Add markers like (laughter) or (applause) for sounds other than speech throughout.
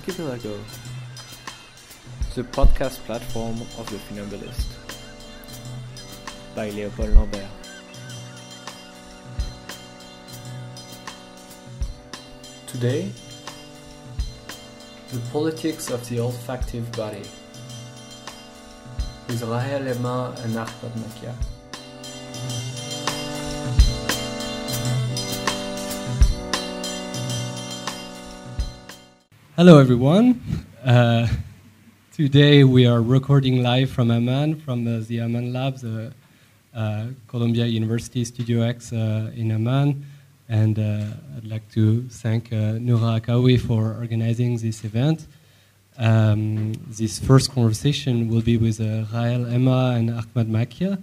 Archipelago, the podcast platform of the Funambulist, by Léopold Lambert. Today, the politics of the olfactive body, with Rahel Aima and Ahmad Makia. Hello, everyone. Uh, today we are recording live from Amman, from uh, the Amman Labs, uh, uh, Columbia University Studio X uh, in Amman. And uh, I'd like to thank Noura Akawi for organizing this event. Um, this first conversation will be with uh, Rahel Aima and Ahmad Makia.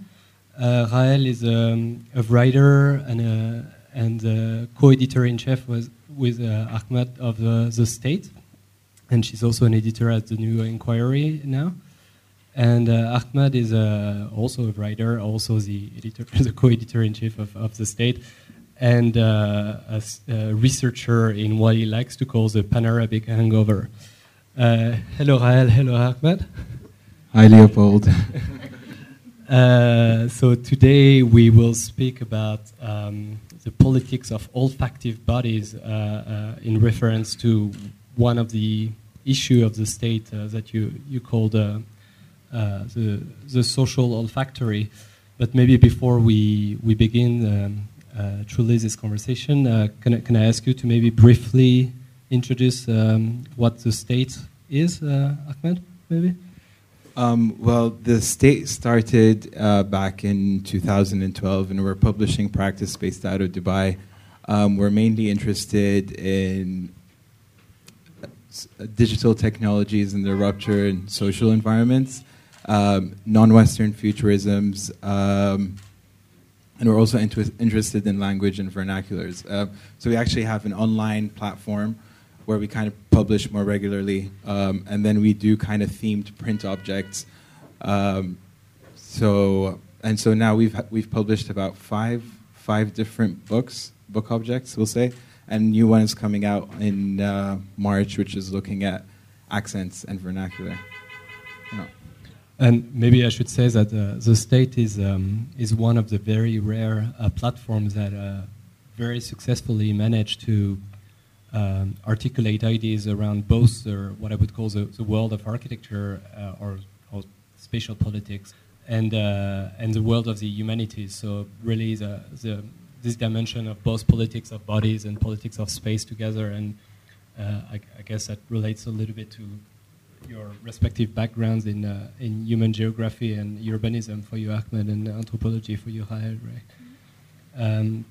Rahel is um, a writer and, a, and co-editor in chief with, with Ahmad of The State and she's also an editor at the New Inquiry now. And uh, Ahmad is uh, also a writer, also the editor, (laughs) the co-editor in chief of, of the state, and uh, a, a researcher in what he likes to call the Pan-Arabic hangover. Uh, hello, Rahel. Hello, Ahmad. Hi, Leopold. (laughs) Uh, so today we will speak about um, the politics of olfactive bodies uh, in reference to one of the issue of the state uh, that you you called uh, uh, the the social olfactory. But maybe before we we begin um, uh, truly this conversation, uh, can I, can I ask you to maybe briefly introduce um, what the state is, uh, Ahmad? Maybe. Um, well, the state started back in 2012, and we're publishing practice based out of Dubai. Um, we're mainly interested in digital technologies and their rupture in social environments, um, non-Western futurisms, um, and we're also inter- interested in language and vernaculars. Uh, so we actually have an online platform where we kind of publish more regularly, um, and then we do kind of themed print objects. Um, so and so now we've we've published about five five different books, book objects, we'll say, and new one is coming out in uh, March, which is looking at accents and vernacular. And maybe I should say that uh, the state is um, is one of the very rare uh, platforms that uh, very successfully managed to um, articulate ideas around both the, what I would call the, the world of architecture uh, or, or spatial politics and uh, and the world of the humanities. So really the, the this dimension of both politics of bodies and politics of space together. And uh, I, I guess that relates a little bit to your respective backgrounds in uh, in human geography and urbanism for you, Ahmad, and anthropology for you, Rahel, right? Um,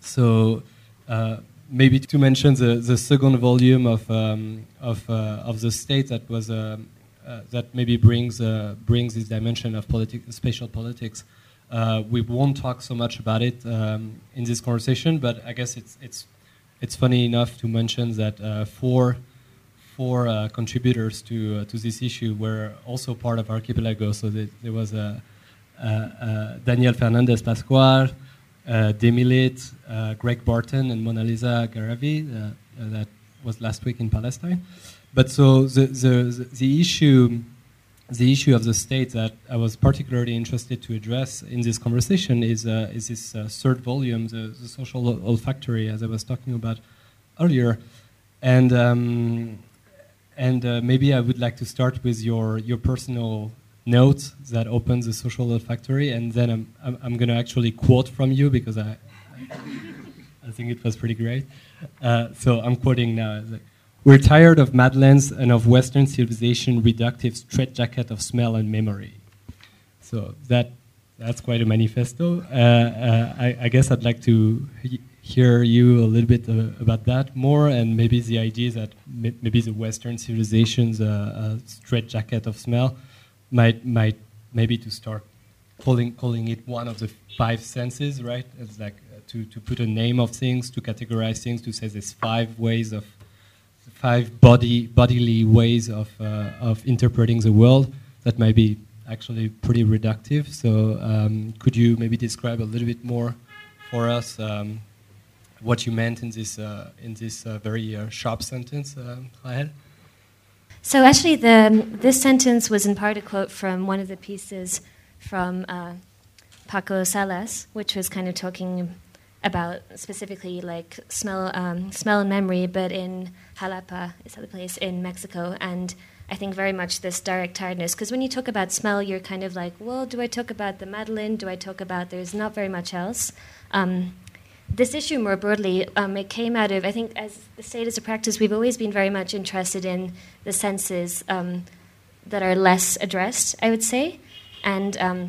so uh, maybe to mention the, the second volume of um, of uh, of the state that was um, uh, that maybe brings uh, brings this dimension of politi- spatial politics. Uh, we won't talk so much about it um, in this conversation, but I guess it's it's it's funny enough to mention that uh, four four uh, contributors to uh, to this issue were also part of Archipelago. So that there was uh, Daniel Fernandez Pascual, uh, Demilit, uh, Greg Barton, and Mona Lisa Garavi. Uh, that was last week in Palestine. But so the, the, the issue the issue of the state that I was particularly interested to address in this conversation is, uh, is this uh, third volume, the, the social olfactory, as I was talking about earlier. And, um, and uh, maybe I would like to start with your, your personal note that opens the social olfactory, and then I'm, I'm, I'm going to actually quote from you because I, I think it was pretty great. Uh, so I'm quoting now. Like, We're tired of Madeleines and of Western civilization reductive straitjacket of smell and memory. So that that's quite a manifesto. Uh, uh, I, I guess I'd like to he- hear you a little bit uh, about that more, and maybe the idea that may- maybe the Western civilization's uh, uh, straitjacket of smell might might maybe to start calling calling it one of the five senses, right? It's like uh, to to put a name of things, to categorize things, to say there's five ways of five body bodily ways of uh, of interpreting the world that might be actually pretty reductive. So um, could you maybe describe a little bit more for us um, what you meant in this uh, in this uh, very uh, sharp sentence, uh, Rahel? So actually, the, this sentence was in part a quote from one of the pieces from uh, Paco Salas, which was kind of talking about specifically like smell, um, smell and memory, but in Jalapa is the place in Mexico, and I think very much this direct tiredness. Because when you talk about smell, you're kind of like, well, do I talk about the Madeleine? Do I talk about there's not very much else? Um, this issue more broadly, um, it came out of, I think, as the state as a practice, we've always been very much interested in the senses um, that are less addressed, I would say. And um,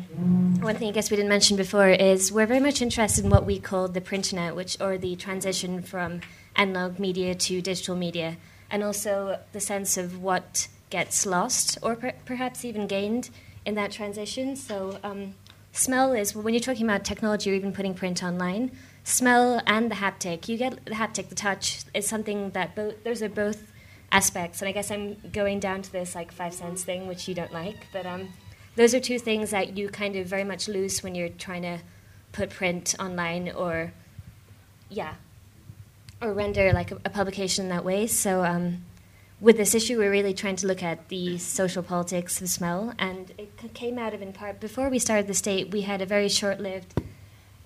one thing I guess we didn't mention before is we're very much interested in what we call the printernet, which or the transition from analog media to digital media, and also the sense of what gets lost or per- perhaps even gained in that transition. So, um, smell is when you're talking about technology or even putting print online, smell and the haptic, you get the haptic, the touch, is something that both, those are both aspects. And I guess I'm going down to this like five cents thing, which you don't like, but um, those are two things that you kind of very much lose when you're trying to put print online or, yeah, or render like a, a publication that way. So, um, with this issue, we're really trying to look at the social politics of smell, and it came out of in part before we started the state. We had a very short-lived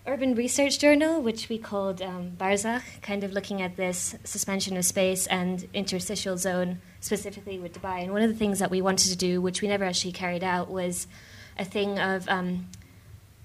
urban research journal, which we called um, Barzakh, kind of looking at this suspension of space and interstitial zone, specifically with Dubai. And one of the things that we wanted to do, which we never actually carried out, was a thing of um,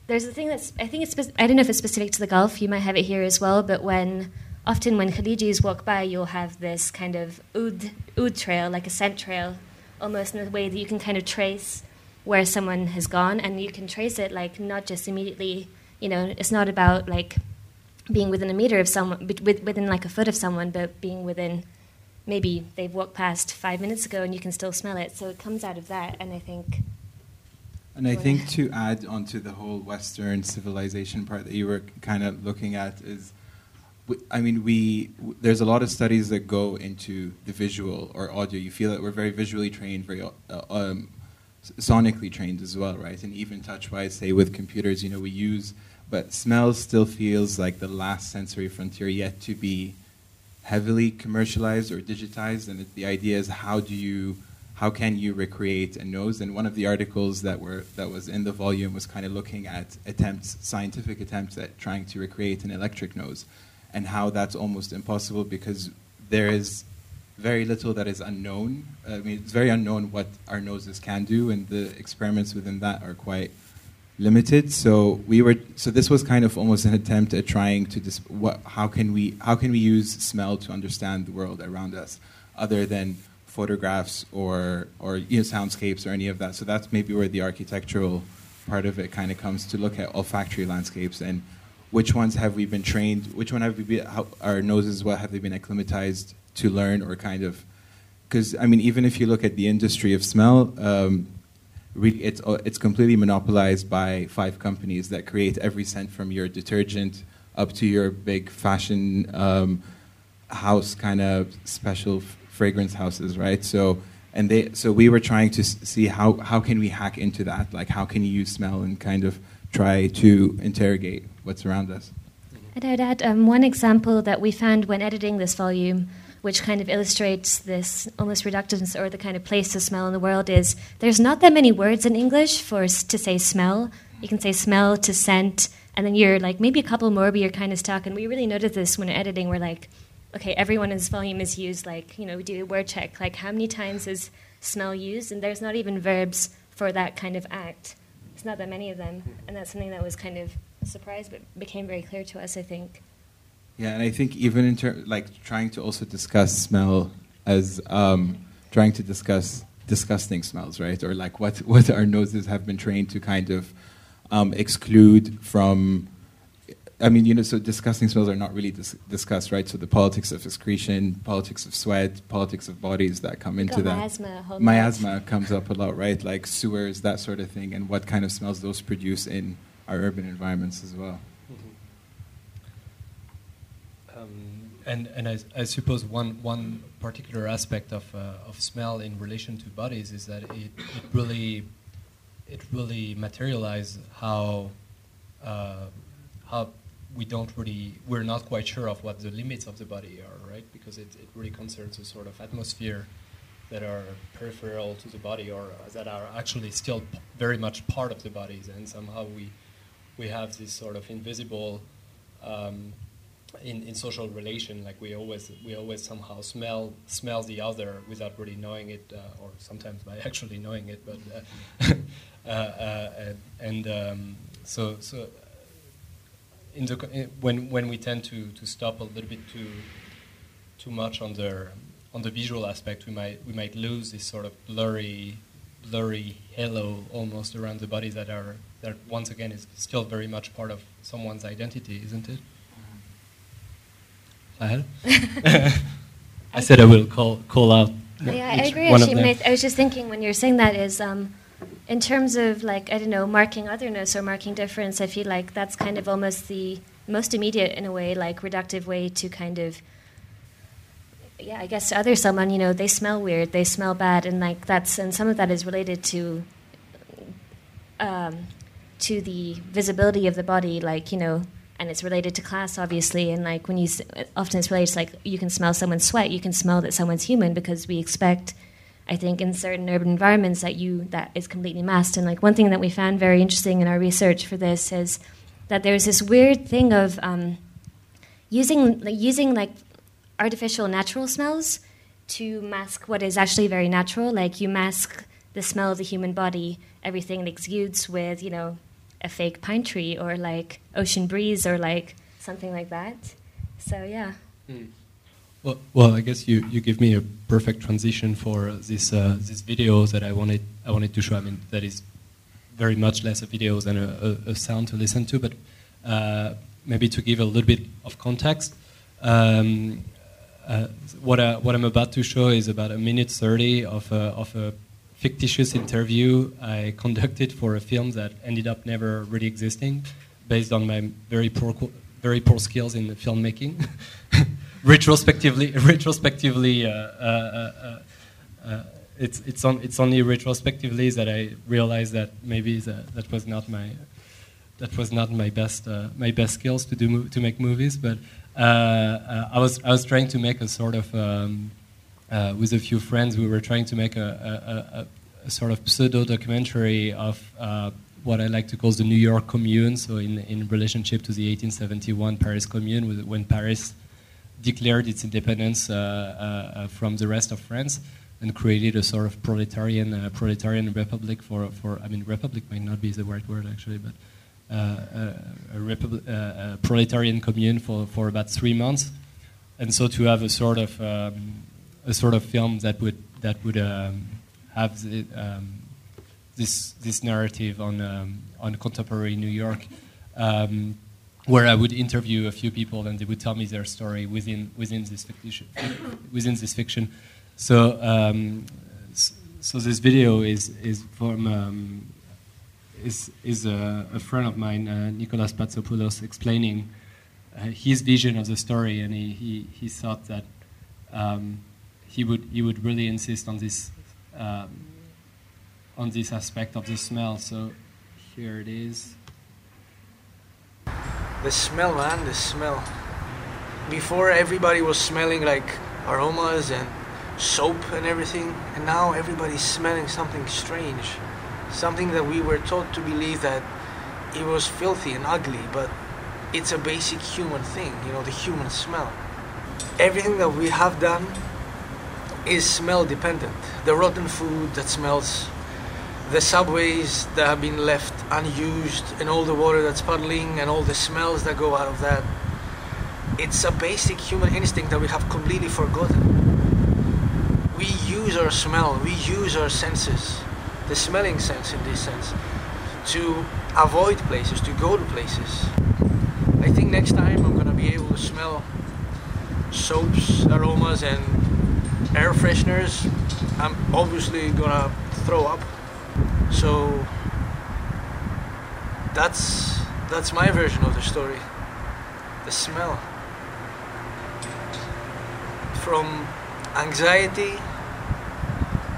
there's a thing that's I think it's I don't know if it's specific to the Gulf. You might have it here as well, but when often when Khalijis walk by, you'll have this kind of oud, oud trail, like a scent trail, almost in a way that you can kind of trace where someone has gone, and you can trace it like not just immediately. You know, it's not about like being within a meter of someone, within like a foot of someone, but being within maybe they've walked past five minutes ago and you can still smell it. So it comes out of that, and I think. And I think to add onto the whole Western civilization part that you were kind of looking at is I mean, we there's a lot of studies that go into the visual or audio. You feel that we're very visually trained, very uh, um, sonically trained as well, right? And even touch-wise, say with computers, you know, we use, but smell still feels like the last sensory frontier yet to be heavily commercialized or digitized. And the idea is how do you how can you recreate a nose? And one of the articles that were that was in the volume was kind of looking at attempts, scientific attempts at trying to recreate an electric nose and how that's almost impossible because there is very little that is unknown. I mean, it's very unknown what our noses can do, and the experiments within that are quite limited. So we were. So this was kind of almost an attempt at trying to dis- what, how can we how can we use smell to understand the world around us, other than photographs or or you know, soundscapes or any of that. So that's maybe where the architectural part of it kind of comes to look at olfactory landscapes and which ones have we been trained, which one have we been, how, our noses, what have they been acclimatized to learn or kind of, because I mean, even if you look at the industry of smell, um, really it's, uh, it's completely monopolized by five companies that create every scent from your detergent up to your big fashion um, house kind of special f- fragrance houses, right? So, and they, so we were trying to see how, how can we hack into that? Like, how can you use smell and kind of try to interrogate what's around us. And I'd add um, one example that we found when editing this volume, which kind of illustrates this almost reductance or the kind of place of smell in the world, is there's not that many words in English for to say smell. You can say smell to scent, and then you're like maybe a couple more, but you're kind of stuck. And we really noticed this when editing. We're like, okay, everyone in this volume is used like you know we do a word check, like how many times is smell used, and there's not even verbs for that kind of act. It's not that many of them, and that's something that was kind of a surprise, but became very clear to us. I think. Yeah, and I think even in terms like trying to also discuss smell as um, trying to discuss disgusting smells, right? Or like what what our noses have been trained to kind of um, exclude from I mean, you know, so disgusting smells are not really dis- discussed, right? So the politics of excretion, politics of sweat, politics of bodies that come into that. Miasma, miasma comes up a lot, right? Like sewers, that sort of thing, and what kind of smells those produce in our urban environments as well. Mm-hmm. Um, and and I, I, suppose one one particular aspect of uh, of smell in relation to bodies is that it, it really it really materializes how uh, how we don't really, we're not quite sure of what the limits of the body are, right? Because it, it really concerns a sort of atmosphere that are peripheral to the body or that are actually still p- very much part of the bodies, and somehow we we have this sort of invisible um, in, in social relation. Like we always we always somehow smell smell the other without really knowing it, uh, or sometimes by (laughs) actually knowing it. But uh, (laughs) uh, uh, and, um, so so in the when when we tend to, to stop a little bit too too much on the on the visual aspect, we might we might lose this sort of blurry blurry halo almost around the body that are that once again is still very much part of someone's identity, isn't it? (laughs) I said I will call call out. Yeah, I agree. Actually, I was just thinking when you're saying that is, um, in terms of like I don't know, marking otherness or marking difference. I feel like that's kind of almost the most immediate, in a way, like reductive way to kind of, yeah, I guess to other someone, you know, they smell weird, they smell bad, and like that's and some of that is related to, um, to the visibility of the body, like you know. And it's related to class, obviously. And like when you, often it's related to like you can smell someone's sweat, you can smell that someone's human because we expect I think in certain urban environments that you that is completely masked. And like one thing that we found very interesting in our research for this is that there's this weird thing of um, using like, using like artificial natural smells to mask what is actually very natural. Like you mask the smell of the human body, everything it exudes with you know a fake pine tree or like ocean breeze or like something like that. So yeah. Well, well, I guess you, you give me a perfect transition for this uh, this video that I wanted I wanted to show. I mean, that is very much less a video than a, a, a sound to listen to, but uh, maybe to give a little bit of context. Um, uh, what I, what I'm about to show is about a minute thirty of a, of a fictitious interview I conducted for a film that ended up never really existing, based on my very poor very poor skills in filmmaking. (laughs) retrospectively, retrospectively, uh, uh, uh, uh, it's it's on it's only retrospectively that I realized that maybe that, that was not my that was not my best uh, my best skills to do to make movies. But uh, I was I was trying to make a sort of um, uh, with a few friends. We were trying to make a, a, a, a sort of pseudo documentary of. Uh, what I like to call the New York Commune, so in, in relationship to the 1871 Paris Commune, when Paris declared its independence uh, uh, uh, from the rest of France and created a sort of proletarian uh, proletarian republic for, for I mean republic might not be the right word actually but a proletarian commune for, for about three months and so to have a sort of um, a sort of film that would that would um, have the, um, this this narrative on um, on contemporary New York um, where I would interview a few people and they would tell me their story within within this fiction (coughs) within this fiction. So um, so this video is is from um, is is a, a friend of mine, uh, Nicolas Patsopoulos, explaining uh, his vision of the story, and he he, he thought that um, he would he would really insist on this. Um, on this aspect of the smell, so here it is. The smell, man, the smell. Before everybody was smelling like aromas and soap and everything, and now everybody's smelling something strange. Something that we were taught to believe that it was filthy and ugly, but it's a basic human thing, you know, the human smell. Everything that we have done is smell dependent. The rotten food that smells the subways that have been left unused and all the water that's puddling and all the smells that go out of that. It's a basic human instinct that we have completely forgotten. We use our smell, we use our senses, the smelling sense in this sense, to avoid places, to go to places. I think next time I'm gonna be able to smell soaps, aromas, and air fresheners. I'm obviously gonna throw up. So that's that's my version of the story. The smell. From anxiety,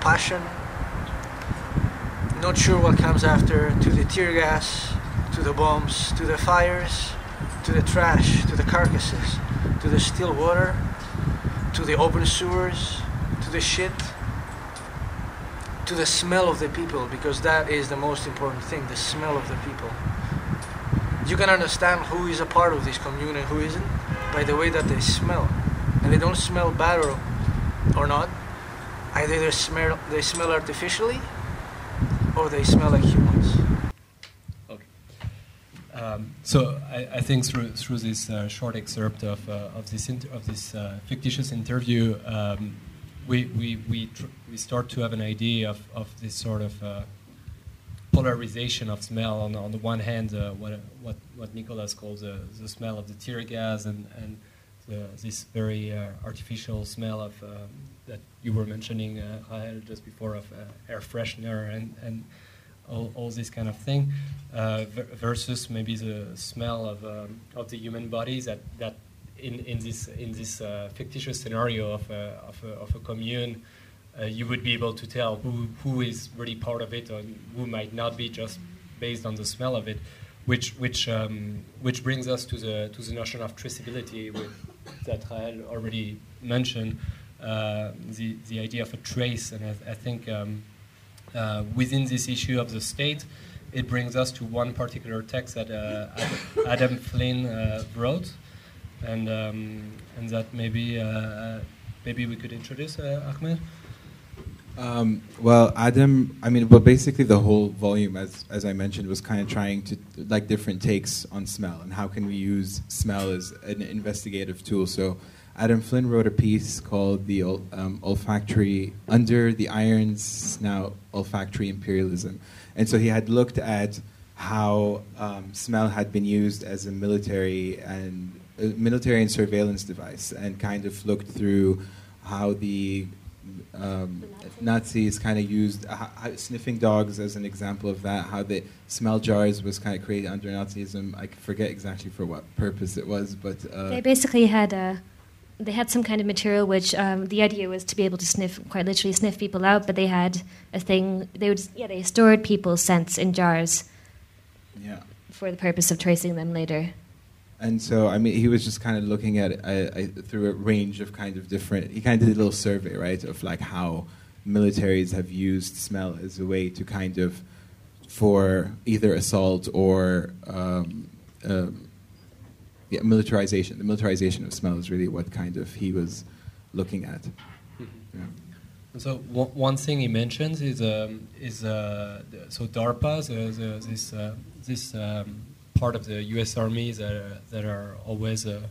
passion, not sure what comes after, to the tear gas, to the bombs, to the fires, to the trash, to the carcasses, to the still water, to the open sewers, to the shit, to the smell of the people because that is the most important thing the smell of the people. You can understand who is a part of this commune and who isn't by the way that they smell. And they don't smell bad or, or not. Either they smell, they smell artificially or they smell like humans. Okay. Um, so I, I, think through through this uh, short excerpt of uh, of this inter- of this uh, fictitious interview, um, we we we, tr- we start to have an idea of, of this sort of uh, polarization of smell. On, on the one hand, uh, what what what Nicolas calls the smell of the tear gas and and the, this very uh, artificial smell of um, that you were mentioning, uh, just before of air freshener and and all, all this kind of thing, uh, versus maybe the smell of, um, of the human bodies that, that in, in this, in this uh, fictitious scenario of a, of a, of a commune, uh, you would be able to tell who, who is really part of it or who might not be just based on the smell of it, which, which, um, which brings us to the, to the notion of traceability with, that Raël already mentioned, uh, the, the idea of a trace. And I, I think um, uh, within this issue of the state, it brings us to one particular text that uh, Adam Flynn uh, wrote, and um, and that maybe uh, maybe we could introduce uh, Ahmad. Um, well, Adam, I mean, well, basically the whole volume, as as I mentioned, was kind of trying to like different takes on smell and how can we use smell as an investigative tool. So Adam Flynn wrote a piece called "The um, Olfactory Under the Irons Now Olfactory Imperialism," and so he had looked at how um, smell had been used as a military and uh, military and surveillance device, and kind of looked through how the um, Nazis kind of used uh, sniffing dogs as an example of that. How the smell jars was kind of created under Nazism. I forget exactly for what purpose it was, but uh, they basically had a they had some kind of material which um, the idea was to be able to sniff, quite literally sniff people out. But they had a thing. They would, yeah, they stored people's scents in jars. Yeah. For the purpose of tracing them later. And so, I mean, he was just kind of looking at it through a range of kind of different. He kind of did a little survey, right, of like how militaries have used smell as a way to kind of for either assault or um, um, yeah, militarization. The militarization of smell is really what kind of he was looking at. Mm-hmm. Yeah. So one thing he mentions is um, is uh, so DARPA, so the, this uh, this um, part of the U.S. Army that are, that are always uh,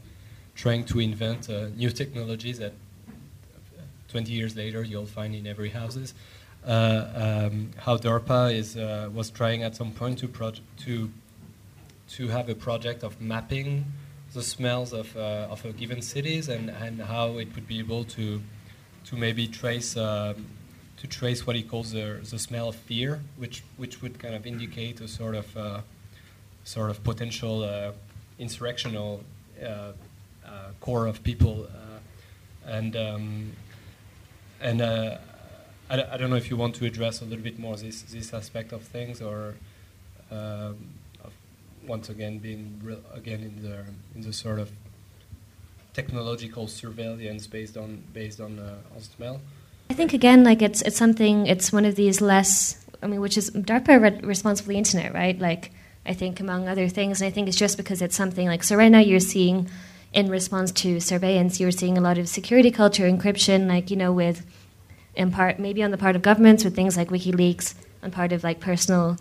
trying to invent uh, new technologies that 20 years later you'll find in every houses. Uh, um, how DARPA is uh, was trying at some point to to to have a project of mapping the smells of, uh, of a given cities and, and how it would be able to to maybe trace um, to trace what he calls the, the smell of fear, which which would kind of indicate a sort of uh, sort of potential uh, insurrectional uh, uh, core of people, uh, and um, and I, I don't know if you want to address a little bit more this this aspect of things or. Um, once again being again in the in the sort of technological surveillance based on based on on smell. I think again, like it's it's something. It's one of these less. I mean, which is DARPA re- responsible the internet, right? Like I think among other things, and I think it's just because it's something like so. Right now, you're seeing in response to surveillance, you're seeing a lot of security culture encryption, like you know, with in part maybe on the part of governments with things like WikiLeaks, on part of like personal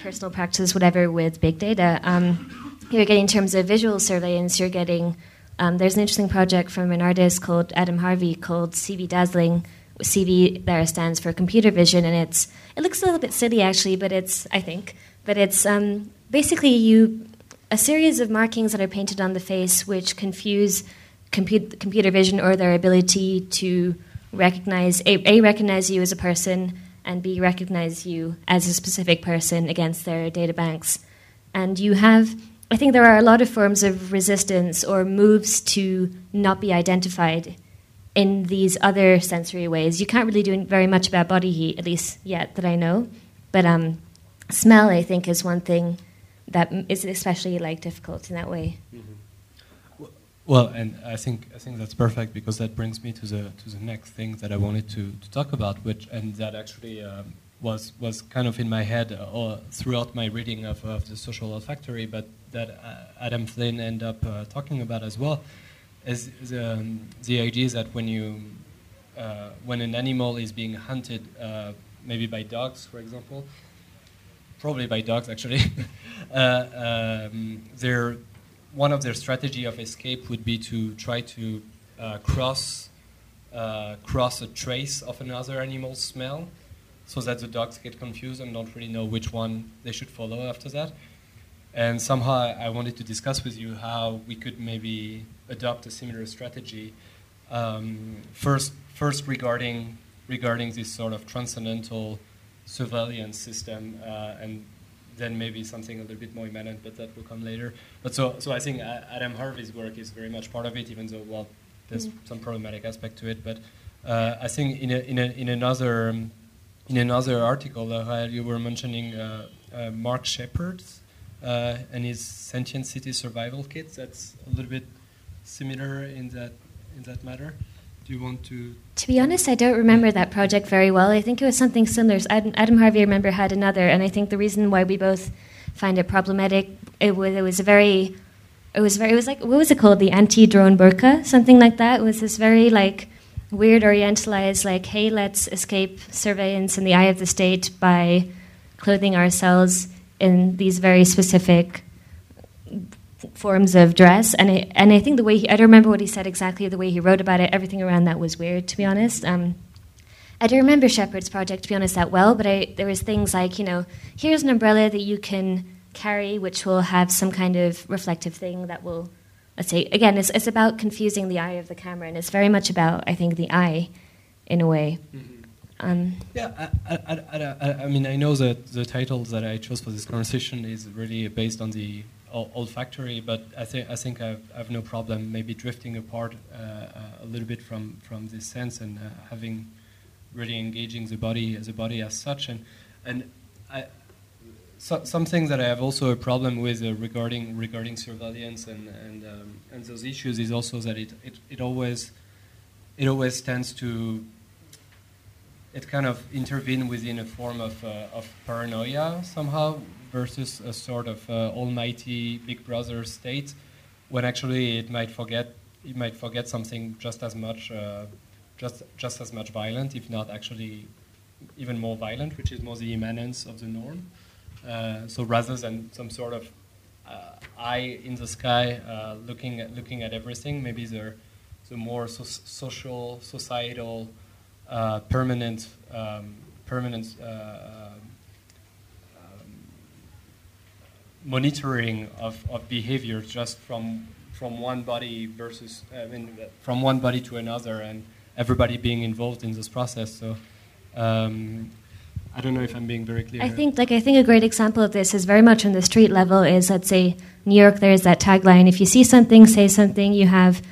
personal practice, whatever, with big data. Um, you're getting in terms of visual surveillance, you're getting, um, there's an interesting project from an artist called Adam Harvey called CV Dazzling. CV there stands for computer vision, and it's it looks a little bit silly actually, but it's I think, but it's um, basically you a series of markings that are painted on the face which confuse compute, computer vision or their ability to recognize a, a recognize you as a person and B, recognize you as a specific person against their data banks. And you have, I think there are a lot of forms of resistance or moves to not be identified in these other sensory ways. You can't really do very much about body heat, at least yet that I know. But um, smell, I think, is one thing that is especially like difficult in that way. Mm-hmm. Well, and I think I think that's perfect because that brings me to the to the next thing that I wanted to, to talk about, which and that actually um, was was kind of in my head uh, throughout my reading of, of the social olfactory, but that uh, Adam Flynn ended up uh, talking about as well, is the um, the idea that when you uh, when an animal is being hunted, uh, maybe by dogs, for example, probably by dogs actually, (laughs) uh, um, they're one of their strategy of escape would be to try to uh, cross uh, cross a trace of another animal's smell, so that the dogs get confused and don't really know which one they should follow after that. And somehow I wanted to discuss with you how we could maybe adopt a similar strategy. Um, first, first regarding regarding this sort of transcendental surveillance system uh, and then maybe something a little bit more imminent, but that will come later. But so, so I think Adam Harvey's work is very much part of it, even though, well, there's mm. some problematic aspect to it. But uh, I think in, a, in, a, in another um, in another article, uh, you were mentioning uh, uh Mark Shepard uh, and his sentient city survival kit. That's a little bit similar in that in that matter. You want to? To be honest, I don't remember that project very well. I think it was something similar. Adam, Adam Harvey, I remember, had another, and I think the reason why we both find it problematic, it was it was a very, it was very, it was like what was it called, the anti-drone burqa, something like that. It was this very like weird orientalized, like, hey, let's escape surveillance in the eye of the state by clothing ourselves in these very specific forms of dress. And I, and I think the way he, I don't remember what he said exactly, the way he wrote about it, everything around that was weird, to be honest. Um, I don't remember Shepard's project, to be honest, that well, but I, there was things like, you know, here's an umbrella that you can carry, which will have some kind of reflective thing that will, let's say, again, it's, it's about confusing the eye of the camera, and it's very much about, I think, the eye, in a way. Mm-hmm. Um, yeah, I, I, I, I, mean, I know that the title that I chose for this conversation is really based on the olfactory, but I think I think I've, no problem maybe drifting apart uh, a little bit from from this sense and uh, having really engaging the body as a body as such. And and I, so, something that I have also a problem with uh, regarding regarding surveillance and and um, and those issues is also that it, it, it always it always tends to it kind of intervene within a form of, uh, of paranoia somehow versus a sort of uh, almighty big brother state when actually it might forget it might forget something just as much uh, just just as much violent if not actually even more violent which is more the immanence of the norm. Uh, so rather than some sort of uh, eye in the sky uh, looking at looking at everything maybe the the more so social societal uh, permanent um, permanent monitoring of, of behavior just from from one body versus I mean from one body to another and everybody being involved in this process. So um, I don't know if I'm being very clear. I think like I think a great example of this is very much on the street level is let's say New York there's that tagline if you see something say something you have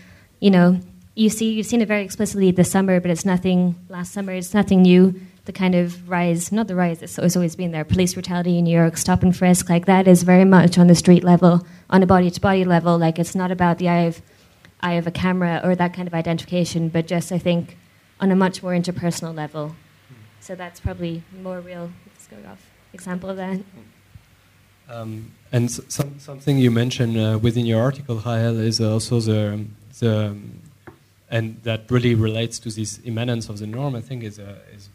you know you see you've seen it very explicitly this summer but it's nothing last summer it's nothing new the kind of rise, not the rise, it's, it's always been there, police brutality in New York, stop and frisk, like that is very much on the street level, on a body to body level. Like it's not about the eye of, eye of a camera or that kind of identification, but just, I think, on a much more interpersonal level. So that's probably more real, let's off example of that. Um, and some, something you mentioned uh, within your article, Rahel, is also the, the and that really relates to this immanence of the norm. I think is, uh, is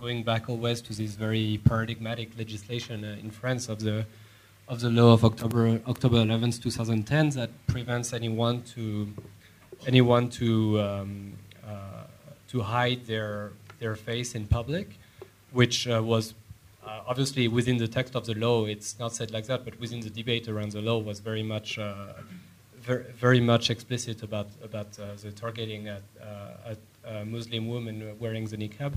going back always to this very paradigmatic legislation uh, in France of the of the law of October October 11th, 2010, that prevents anyone to anyone to um, uh, to hide their their face in public, which uh, was uh, obviously within the text of the law. It's not said like that, but within the debate around the law was very much. Uh, very, very much explicit about about uh, the targeting at, at Muslim women wearing the niqab.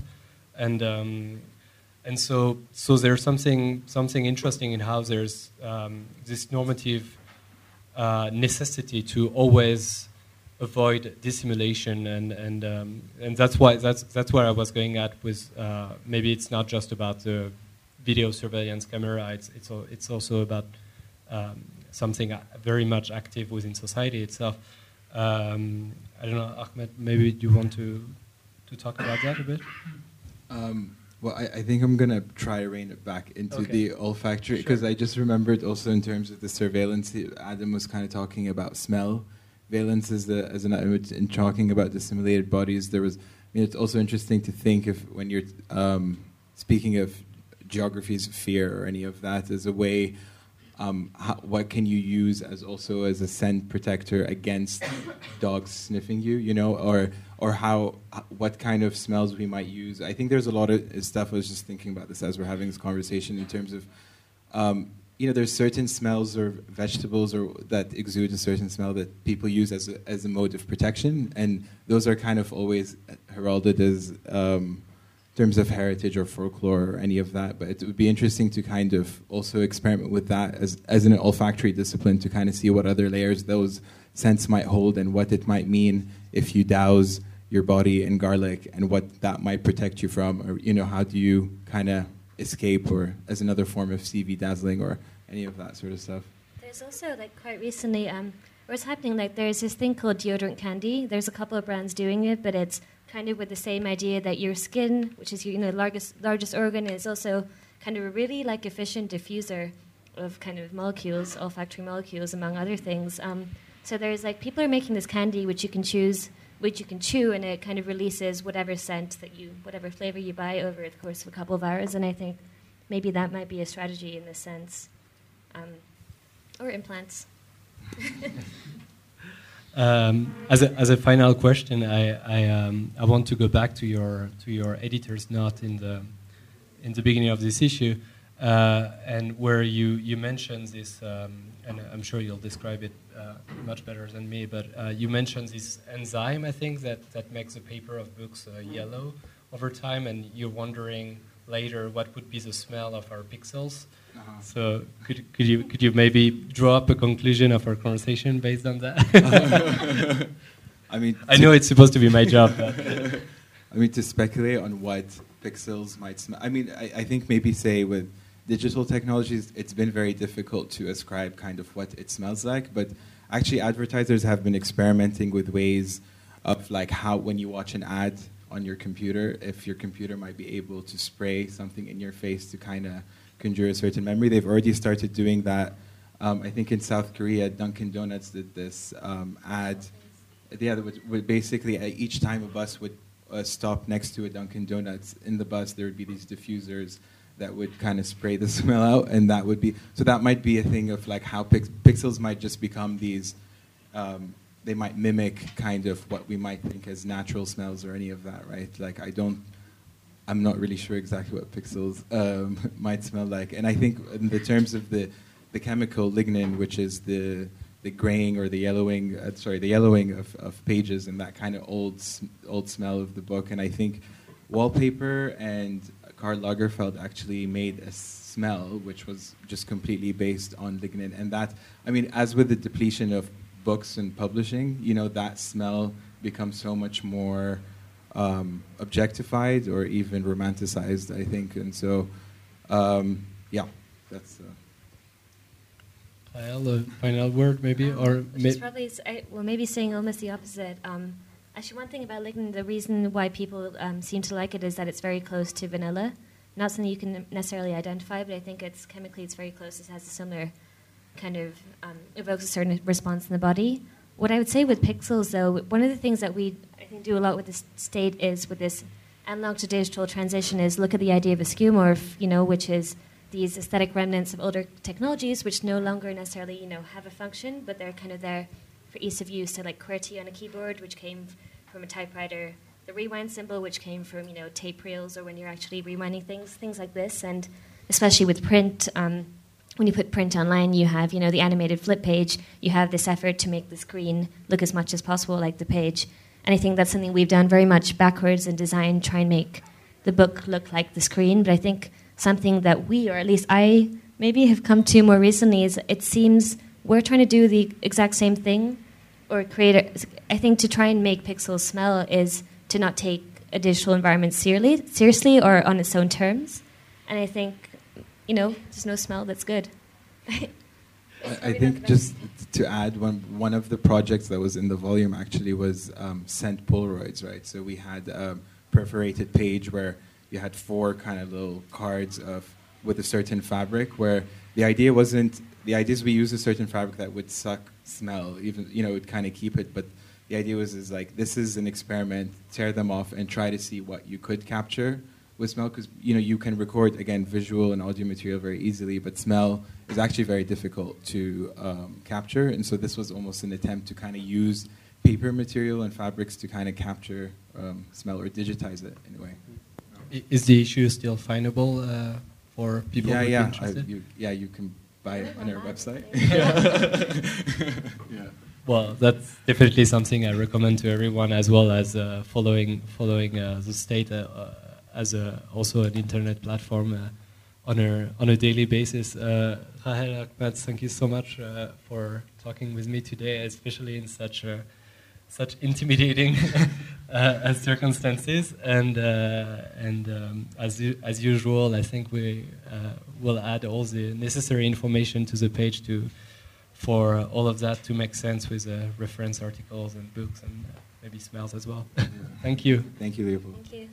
And um, and so so there's something something interesting in how there's um, this normative uh, necessity to always avoid dissimulation and and um, and that's why that's that's where I was going at with uh, maybe it's not just about the video surveillance camera it's it's it's also about um, something very much active within society itself Um, I don't know, Ahmad. Maybe you want to to talk about that a bit. Um, well, I, I, think I'm gonna try to rein it back into okay. the olfactory because sure. I just remembered also in terms of the surveillance. Adam was kind of talking about smell valence as the as an in talking about the simulated bodies. There was. I mean, it's also interesting to think if when you're um, speaking of geographies of fear or any of that as a way um, how, what can you use as also as a scent protector against dogs sniffing you you know or or how what kind of smells we might use? I think there's a lot of stuff. I was just thinking about this as we're having this conversation in terms of um, you know there's certain smells or vegetables or that exude a certain smell that people use as a, as a mode of protection. And those are kind of always heralded as um, terms of heritage or folklore or any of that. But it would be interesting to kind of also experiment with that as, as an olfactory discipline to kind of see what other layers those scents might hold and what it might mean if you douse your body in garlic and what that might protect you from. Or, you know, how do you kind of escape or as another form of CV dazzling or any of that sort of stuff. There's also, like, quite recently, um, what's happening, like, there's this thing called deodorant candy. There's a couple of brands doing it, but it's kind of with the same idea that your skin, which is your you know, largest, largest organ, is also kind of a really like efficient diffuser of kind of molecules, olfactory molecules, among other things. Um, so there's like people are making this candy which you can choose, which you can chew, and it kind of releases whatever scent that you, whatever flavor you buy over the course of a couple of hours. And I think maybe that might be a strategy in this sense, um, or implants. (laughs) Um, as, a, as a final question, I, I, um, I want to go back to your, to your editor's note in the, in the beginning of this issue, uh, and where you, you mentioned this, um, and I'm sure you'll describe it uh, much better than me, but uh, you mentioned this enzyme, I think, that, that makes the paper of books uh, yellow over time, and you're wondering later what would be the smell of our pixels. Uh-huh. So could, could you could you maybe draw up a conclusion of our conversation based on that? (laughs) I mean, I know it's supposed to be my job. (laughs) I mean, to speculate on what pixels might smell. I mean, I, I think maybe say with digital technologies, it's been very difficult to ascribe kind of what it smells like. But actually, advertisers have been experimenting with ways of like how when you watch an ad on your computer, if your computer might be able to spray something in your face to kind of conjure a certain memory. They've already started doing that. Um, I think in South Korea, Dunkin' Donuts did this um, ad. Yeah, would, would basically uh, each time a bus would uh, stop next to a Dunkin' Donuts, in the bus there would be these diffusers that would kind of spray the (laughs) smell out, and that would be so. That might be a thing of like how pix- pixels might just become these. Um, they might mimic kind of what we might think as natural smells or any of that, right? Like I don't I'm not really sure exactly what pixels um, (laughs) might smell like. And I think in the terms of the, the chemical lignin, which is the the graying or the yellowing, uh, sorry, the yellowing of, of pages and that kind of old old smell of the book. And I think wallpaper and Karl Lagerfeld actually made a smell which was just completely based on lignin. And that, I mean, as with the depletion of books and publishing, you know, that smell becomes so much more um, objectified or even romanticized, I think. And so, um, yeah, that's. Uh, final, final word, maybe, um, or which is probably well, maybe saying almost the opposite. Um, actually, one thing about lignin, the reason why people um, seem to like it is that it's very close to vanilla. Not something you can necessarily identify, but I think it's chemically it's very close. It has a similar kind of um, evokes a certain response in the body. What I would say with pixels, though, one of the things that we I think do a lot with the state is with this analog to digital transition is look at the idea of a skeuomorph, you know, which is these aesthetic remnants of older technologies which no longer necessarily, you know, have a function, but they're kind of there for ease of use. So like QWERTY on a keyboard, which came from a typewriter, the rewind symbol, which came from, you know, tape reels or when you're actually rewinding things, things like this. And especially with print, um, when you put print online, you have, you know, the animated flip page. You have this effort to make the screen look as much as possible like the page. And I think that's something we've done very much backwards in design, try and make the book look like the screen. But I think something that we, or at least I, maybe have come to more recently is it seems we're trying to do the exact same thing, or create. A, I think to try and make pixels smell is to not take a digital environment seriously, seriously or on its own terms. And I think, you know, there's no smell that's good. I, think just to add one one of the projects that was in the volume actually was um, scent Polaroids, right? So we had a perforated page where you had four kind of little cards of with a certain fabric where the idea wasn't the idea is we use a certain fabric that would suck smell even you know would kind of keep it but the idea was is like this is an experiment tear them off and try to see what you could capture with smell because you know you can record again visual and audio material very easily but smell is actually very difficult to um, capture. And so this was almost an attempt to kind of use paper material and fabrics to kind of capture um, smell or digitize it in a way. Is the issue still findable uh, for people yeah who yeah. are I, interested? you, yeah you can buy it on our website. (laughs) Yeah. Well, that's definitely something I recommend to everyone, as well as uh, following following uh, the state uh, uh, as a, also an internet platform uh, on a on a daily basis. Uh, Rahel Ahmad, thank you so much uh, for talking with me today, especially in such uh, such intimidating (laughs) uh, circumstances. And uh, and um, as as usual, I think we uh, will add all the necessary information to the page to for all of that to make sense with uh, reference articles and books and uh, maybe smells as well. (laughs) Thank you. thank you Leopold Thank you.